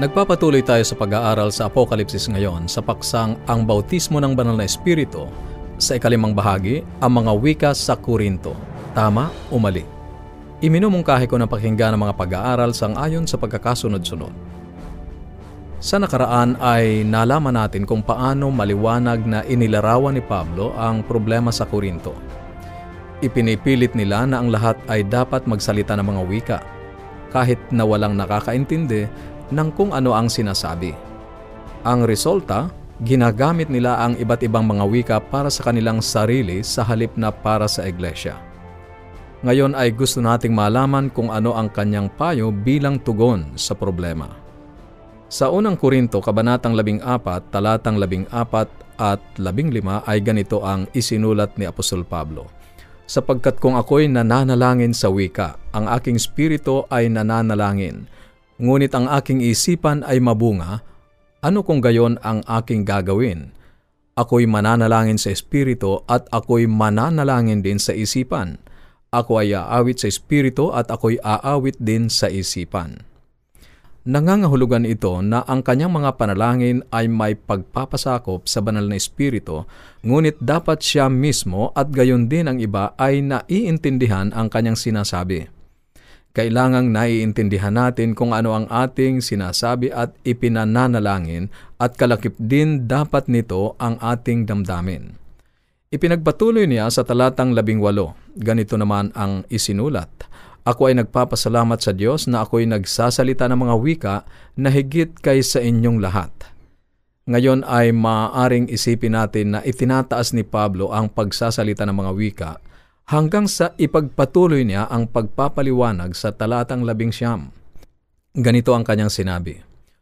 Nagpapatuloy tayo sa pag-aaral sa Apokalipsis ngayon sa paksang ang bautismo ng banal na espiritu sa ikalimang bahagi, ang mga wika sa Korinto. Tama o mali? Iminumungkahi ko ng pakinggan ng mga pag-aaral sang ayon sa pagkakasunod-sunod. Sa nakaraan ay nalaman natin kung paano maliwanag na inilarawan ni Pablo ang problema sa Korinto. Ipinipilit nila na ang lahat ay dapat magsalita ng mga wika, kahit na walang nakakaintindi ng kung ano ang sinasabi. Ang resulta, ginagamit nila ang iba't ibang mga wika para sa kanilang sarili sa halip na para sa iglesia. Ngayon ay gusto nating malaman kung ano ang kanyang payo bilang tugon sa problema. Sa unang Korinto, Kabanatang 14, talatang 14 at 15 ay ganito ang isinulat ni Apostol Pablo. Sapagkat kung ako'y nananalangin sa wika, ang aking spirito ay nananalangin, ngunit ang aking isipan ay mabunga, ano kung gayon ang aking gagawin? Ako'y mananalangin sa espiritu at ako'y mananalangin din sa isipan. Ako ay aawit sa espiritu at ako'y aawit din sa isipan. Nangangahulugan ito na ang kanyang mga panalangin ay may pagpapasakop sa banal na espiritu, ngunit dapat siya mismo at gayon din ang iba ay naiintindihan ang kanyang sinasabi kailangang naiintindihan natin kung ano ang ating sinasabi at ipinananalangin at kalakip din dapat nito ang ating damdamin. Ipinagpatuloy niya sa talatang labing walo. Ganito naman ang isinulat. Ako ay nagpapasalamat sa Diyos na ako'y nagsasalita ng mga wika na higit kay sa inyong lahat. Ngayon ay maaaring isipin natin na itinataas ni Pablo ang pagsasalita ng mga wika hanggang sa ipagpatuloy niya ang pagpapaliwanag sa talatang labing siyam. Ganito ang kanyang sinabi,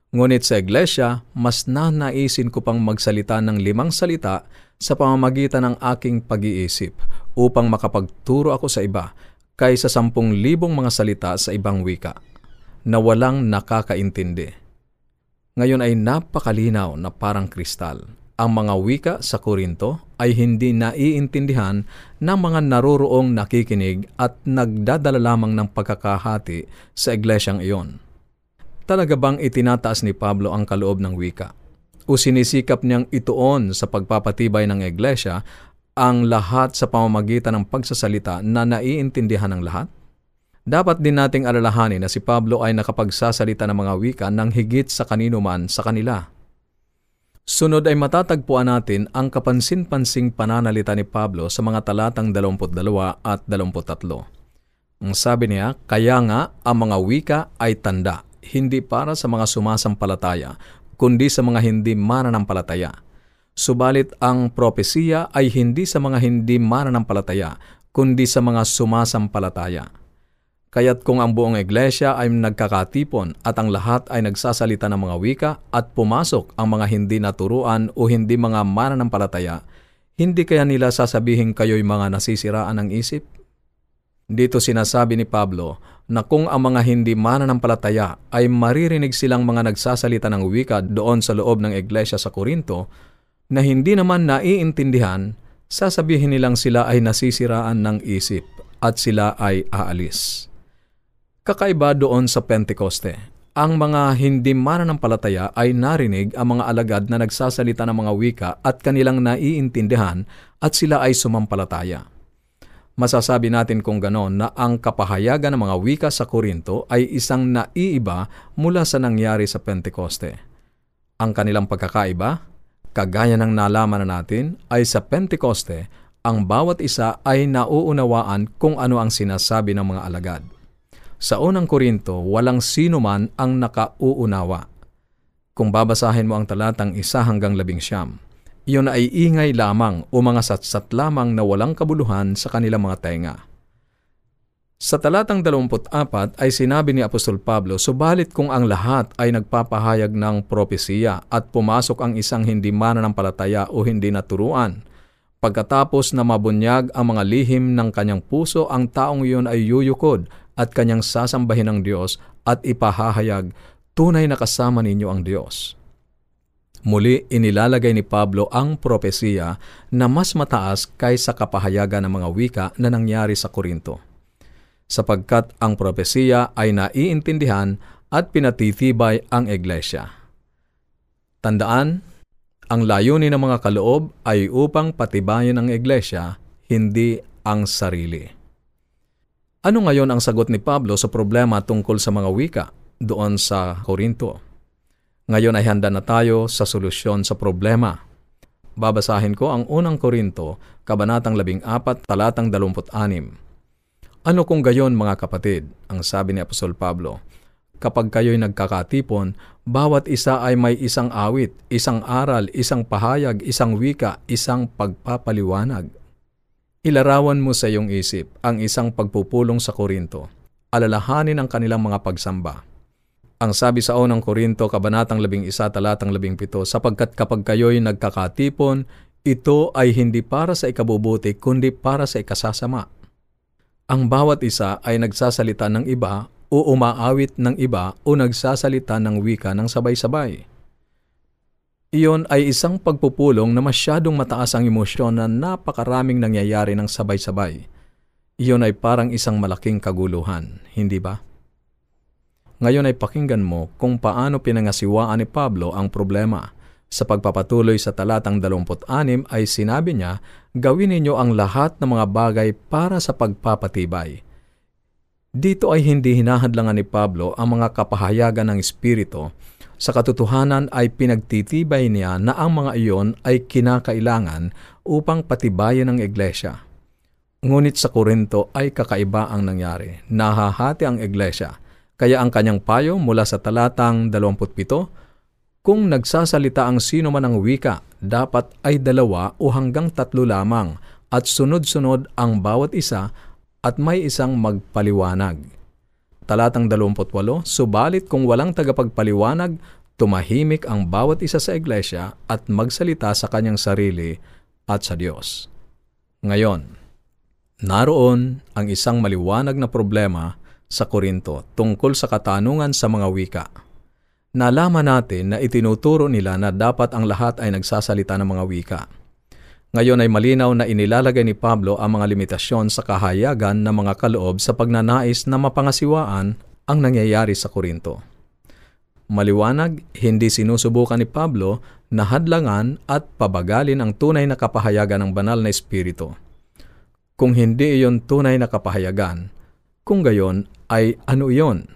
Ngunit sa iglesia, mas nanaisin ko pang magsalita ng limang salita sa pamamagitan ng aking pag-iisip upang makapagturo ako sa iba kaysa sampung libong mga salita sa ibang wika na walang nakakaintindi. Ngayon ay napakalinaw na parang kristal ang mga wika sa Korinto ay hindi naiintindihan ng mga naroroong nakikinig at nagdadala lamang ng pagkakahati sa iglesyang iyon. Talaga bang itinataas ni Pablo ang kaloob ng wika? O sinisikap niyang ituon sa pagpapatibay ng iglesia ang lahat sa pamamagitan ng pagsasalita na naiintindihan ng lahat? Dapat din nating alalahanin na si Pablo ay nakapagsasalita ng mga wika ng higit sa kanino man sa kanila Sunod ay matatagpuan natin ang kapansin-pansing pananalita ni Pablo sa mga talatang 22 at 23. Ang sabi niya, kaya nga ang mga wika ay tanda, hindi para sa mga sumasampalataya, kundi sa mga hindi mananampalataya. Subalit ang propesiya ay hindi sa mga hindi mananampalataya, kundi sa mga sumasampalataya. Kaya't kung ang buong iglesia ay nagkakatipon at ang lahat ay nagsasalita ng mga wika at pumasok ang mga hindi naturuan o hindi mga mananampalataya, hindi kaya nila sasabihin kayo'y mga nasisiraan ng isip? Dito sinasabi ni Pablo na kung ang mga hindi mananampalataya ay maririnig silang mga nagsasalita ng wika doon sa loob ng iglesia sa Korinto na hindi naman naiintindihan, sasabihin nilang sila ay nasisiraan ng isip at sila ay aalis. Kakaiba doon sa Pentecoste. Ang mga hindi mananampalataya ay narinig ang mga alagad na nagsasalita ng mga wika at kanilang naiintindihan at sila ay sumampalataya. Masasabi natin kung ganon na ang kapahayagan ng mga wika sa Korinto ay isang naiiba mula sa nangyari sa Pentecoste. Ang kanilang pagkakaiba, kagaya ng nalaman na natin, ay sa Pentecoste, ang bawat isa ay nauunawaan kung ano ang sinasabi ng mga alagad. Sa unang Korinto, walang sino man ang nakauunawa. Kung babasahin mo ang talatang isa hanggang labing siyam, iyon ay ingay lamang o mga satsat lamang na walang kabuluhan sa kanilang mga tenga. Sa talatang 24 ay sinabi ni Apostol Pablo, Subalit kung ang lahat ay nagpapahayag ng propesiya at pumasok ang isang hindi mananampalataya o hindi naturuan, pagkatapos na mabunyag ang mga lihim ng kanyang puso, ang taong iyon ay yuyukod at kanyang sasambahin ng Diyos at ipahahayag, tunay na kasama ninyo ang Diyos. Muli inilalagay ni Pablo ang propesiya na mas mataas kaysa kapahayagan ng mga wika na nangyari sa Korinto. Sapagkat ang propesiya ay naiintindihan at pinatitibay ang iglesia. Tandaan, ang layunin ng mga kaloob ay upang patibayin ang iglesia, hindi ang sarili. Ano ngayon ang sagot ni Pablo sa problema tungkol sa mga wika doon sa Korinto? Ngayon ay handa na tayo sa solusyon sa problema. Babasahin ko ang unang Korinto, Kabanatang 14, Talatang 26. Ano kung gayon mga kapatid, ang sabi ni Apostol Pablo, kapag kayo'y nagkakatipon, bawat isa ay may isang awit, isang aral, isang pahayag, isang wika, isang pagpapaliwanag. Ilarawan mo sa iyong isip ang isang pagpupulong sa Korinto. Alalahanin ang kanilang mga pagsamba ang sabi sa unang Korinto, Kabanatang 11, Talatang 17, sapagkat kapag kayo'y nagkakatipon, ito ay hindi para sa ikabubuti, kundi para sa ikasasama. Ang bawat isa ay nagsasalita ng iba o umaawit ng iba o nagsasalita ng wika ng sabay-sabay. Iyon ay isang pagpupulong na masyadong mataas ang emosyon na napakaraming nangyayari ng sabay-sabay. Iyon ay parang isang malaking kaguluhan, hindi ba? Ngayon ay pakinggan mo kung paano pinangasiwaan ni Pablo ang problema. Sa pagpapatuloy sa talatang 26 ay sinabi niya, Gawin ninyo ang lahat ng mga bagay para sa pagpapatibay. Dito ay hindi hinahadlangan ni Pablo ang mga kapahayagan ng Espiritu. Sa katotohanan ay pinagtitibay niya na ang mga iyon ay kinakailangan upang patibayan ang iglesia. Ngunit sa Korinto ay kakaiba ang nangyari. Nahahati ang iglesia kaya ang kanyang payo mula sa talatang 27, kung nagsasalita ang sino man ng wika, dapat ay dalawa o hanggang tatlo lamang at sunod-sunod ang bawat isa at may isang magpaliwanag. Talatang 28, Subalit kung walang tagapagpaliwanag, tumahimik ang bawat isa sa iglesia at magsalita sa kanyang sarili at sa Diyos. Ngayon, naroon ang isang maliwanag na problema sa Korinto tungkol sa katanungan sa mga wika. Nalaman natin na itinuturo nila na dapat ang lahat ay nagsasalita ng mga wika. Ngayon ay malinaw na inilalagay ni Pablo ang mga limitasyon sa kahayagan ng mga kaloob sa pagnanais na mapangasiwaan ang nangyayari sa Korinto. Maliwanag, hindi sinusubukan ni Pablo na hadlangan at pabagalin ang tunay na kapahayagan ng banal na espiritu. Kung hindi iyon tunay na kapahayagan, kung gayon ay ano iyon?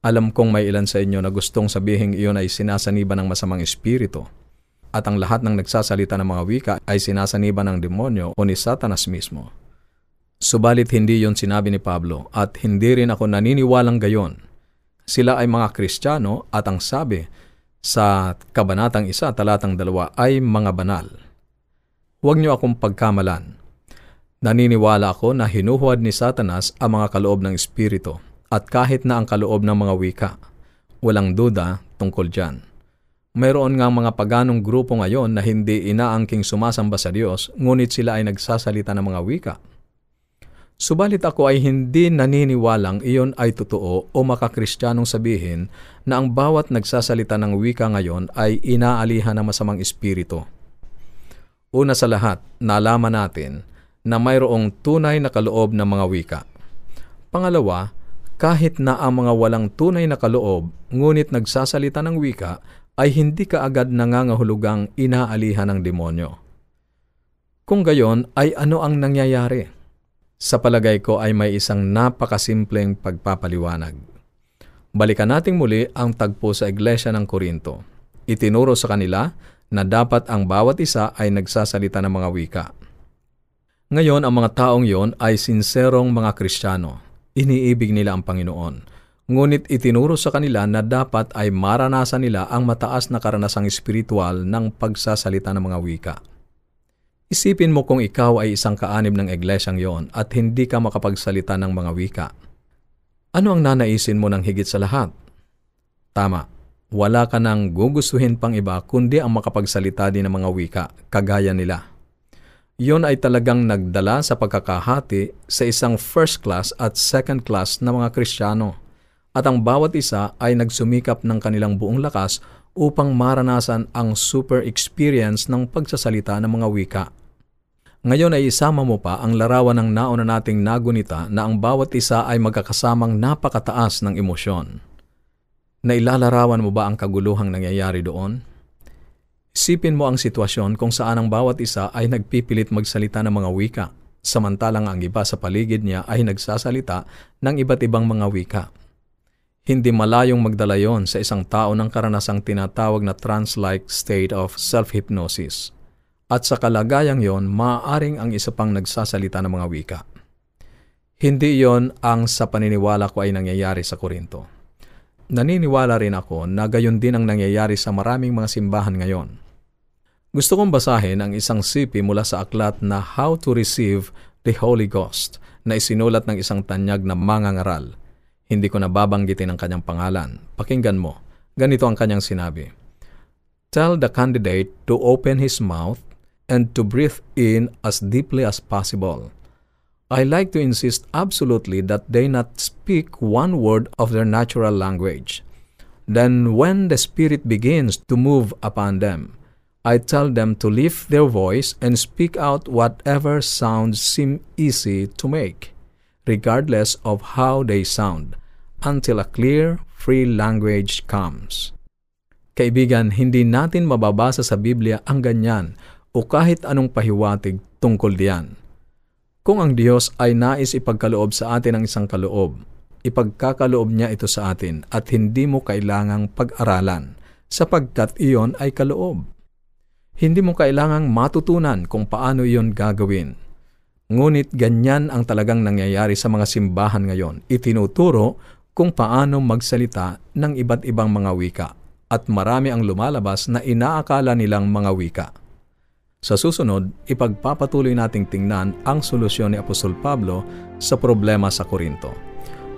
Alam kong may ilan sa inyo na gustong sabihin iyon ay sinasaniba ng masamang espiritu at ang lahat ng nagsasalita ng mga wika ay sinasaniba ng demonyo o ni Satanas mismo. Subalit hindi yon sinabi ni Pablo at hindi rin ako naniniwalang gayon. Sila ay mga Kristiyano at ang sabi sa Kabanatang isa talatang dalawa ay mga banal. Huwag niyo akong pagkamalan Naniniwala ako na hinuhuad ni Satanas ang mga kaloob ng Espiritu at kahit na ang kaloob ng mga wika. Walang duda tungkol dyan. Mayroon nga mga paganong grupo ngayon na hindi inaangking sumasamba sa Diyos, ngunit sila ay nagsasalita ng mga wika. Subalit ako ay hindi naniniwalang iyon ay totoo o makakristyanong sabihin na ang bawat nagsasalita ng wika ngayon ay inaalihan ng masamang espiritu. Una sa lahat, nalaman natin na mayroong tunay na kaloob ng mga wika. Pangalawa, kahit na ang mga walang tunay na kaloob ngunit nagsasalita ng wika ay hindi kaagad nangangahulugang inaalihan ng demonyo. Kung gayon ay ano ang nangyayari? Sa palagay ko ay may isang napakasimpleng pagpapaliwanag. Balikan nating muli ang tagpo sa iglesia ng Korinto. Itinuro sa kanila na dapat ang bawat isa ay nagsasalita ng mga wika. Ngayon, ang mga taong yon ay sinserong mga Kristiyano. Iniibig nila ang Panginoon. Ngunit itinuro sa kanila na dapat ay maranasan nila ang mataas na karanasang espiritual ng pagsasalita ng mga wika. Isipin mo kung ikaw ay isang kaanib ng iglesyang yon at hindi ka makapagsalita ng mga wika. Ano ang nanaisin mo ng higit sa lahat? Tama, wala ka nang gugustuhin pang iba kundi ang makapagsalita din ng mga wika, kagaya nila. Iyon ay talagang nagdala sa pagkakahati sa isang first class at second class na mga Kristiyano. At ang bawat isa ay nagsumikap ng kanilang buong lakas upang maranasan ang super experience ng pagsasalita ng mga wika. Ngayon ay isama mo pa ang larawan ng nauna nating nagunita na ang bawat isa ay magkakasamang napakataas ng emosyon. Nailalarawan mo ba ang kaguluhang nangyayari doon? Isipin mo ang sitwasyon kung saan ang bawat isa ay nagpipilit magsalita ng mga wika, samantalang ang iba sa paligid niya ay nagsasalita ng iba't ibang mga wika. Hindi malayong magdala yon sa isang tao ng karanasang tinatawag na trance-like state of self-hypnosis. At sa kalagayang yon, maaaring ang isa pang nagsasalita ng mga wika. Hindi yon ang sa paniniwala ko ay nangyayari sa Korinto. Naniniwala rin ako na gayon din ang nangyayari sa maraming mga simbahan ngayon. Gusto kong basahin ang isang sipi mula sa aklat na How to Receive the Holy Ghost na isinulat ng isang tanyag na mangangaral. Hindi ko nababanggitin ang kanyang pangalan. Pakinggan mo. Ganito ang kanyang sinabi. Tell the candidate to open his mouth and to breathe in as deeply as possible. I like to insist absolutely that they not speak one word of their natural language. Then, when the Spirit begins to move upon them, I tell them to lift their voice and speak out whatever sounds seem easy to make, regardless of how they sound, until a clear, free language comes. Kaibigan, hindi natin mababasa sa Biblia ang ganyan o kahit anong pahiwatig tungkol diyan. Kung ang Diyos ay nais ipagkaloob sa atin ang isang kaloob, ipagkakaloob niya ito sa atin at hindi mo kailangang pag-aralan sapagkat iyon ay kaloob. Hindi mo kailangang matutunan kung paano iyon gagawin. Ngunit ganyan ang talagang nangyayari sa mga simbahan ngayon. Itinuturo kung paano magsalita ng iba't ibang mga wika at marami ang lumalabas na inaakala nilang mga wika. Sa susunod, ipagpapatuloy nating tingnan ang solusyon ni Apostol Pablo sa problema sa Korinto.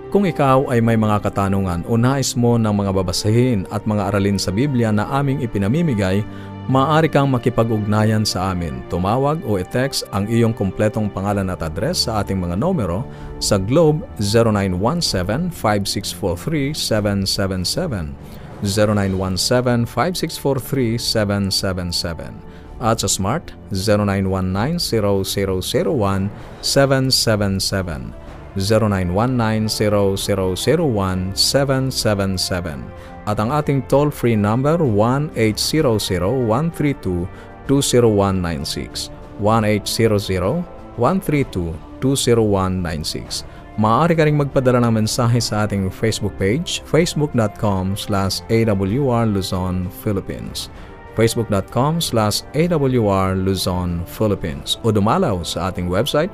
Kung ikaw ay may mga katanungan o nais mo ng mga babasahin at mga aralin sa Biblia na aming ipinamimigay, maaari kang makipag-ugnayan sa amin. Tumawag o i-text ang iyong kumpletong pangalan at address sa ating mga numero sa Globe 0917-5643-777, 0917-5643-777 at sa Smart 0919-0001-777 0919-0001-777 at ang ating toll-free number 1-800-132-20196 1-800-132-20196 Maaari ka rin magpadala ng mensahe sa ating Facebook page, facebook.com slash awr Luzon, Philippines. facebook.com slash awr Luzon, Philippines. O dumalaw sa ating website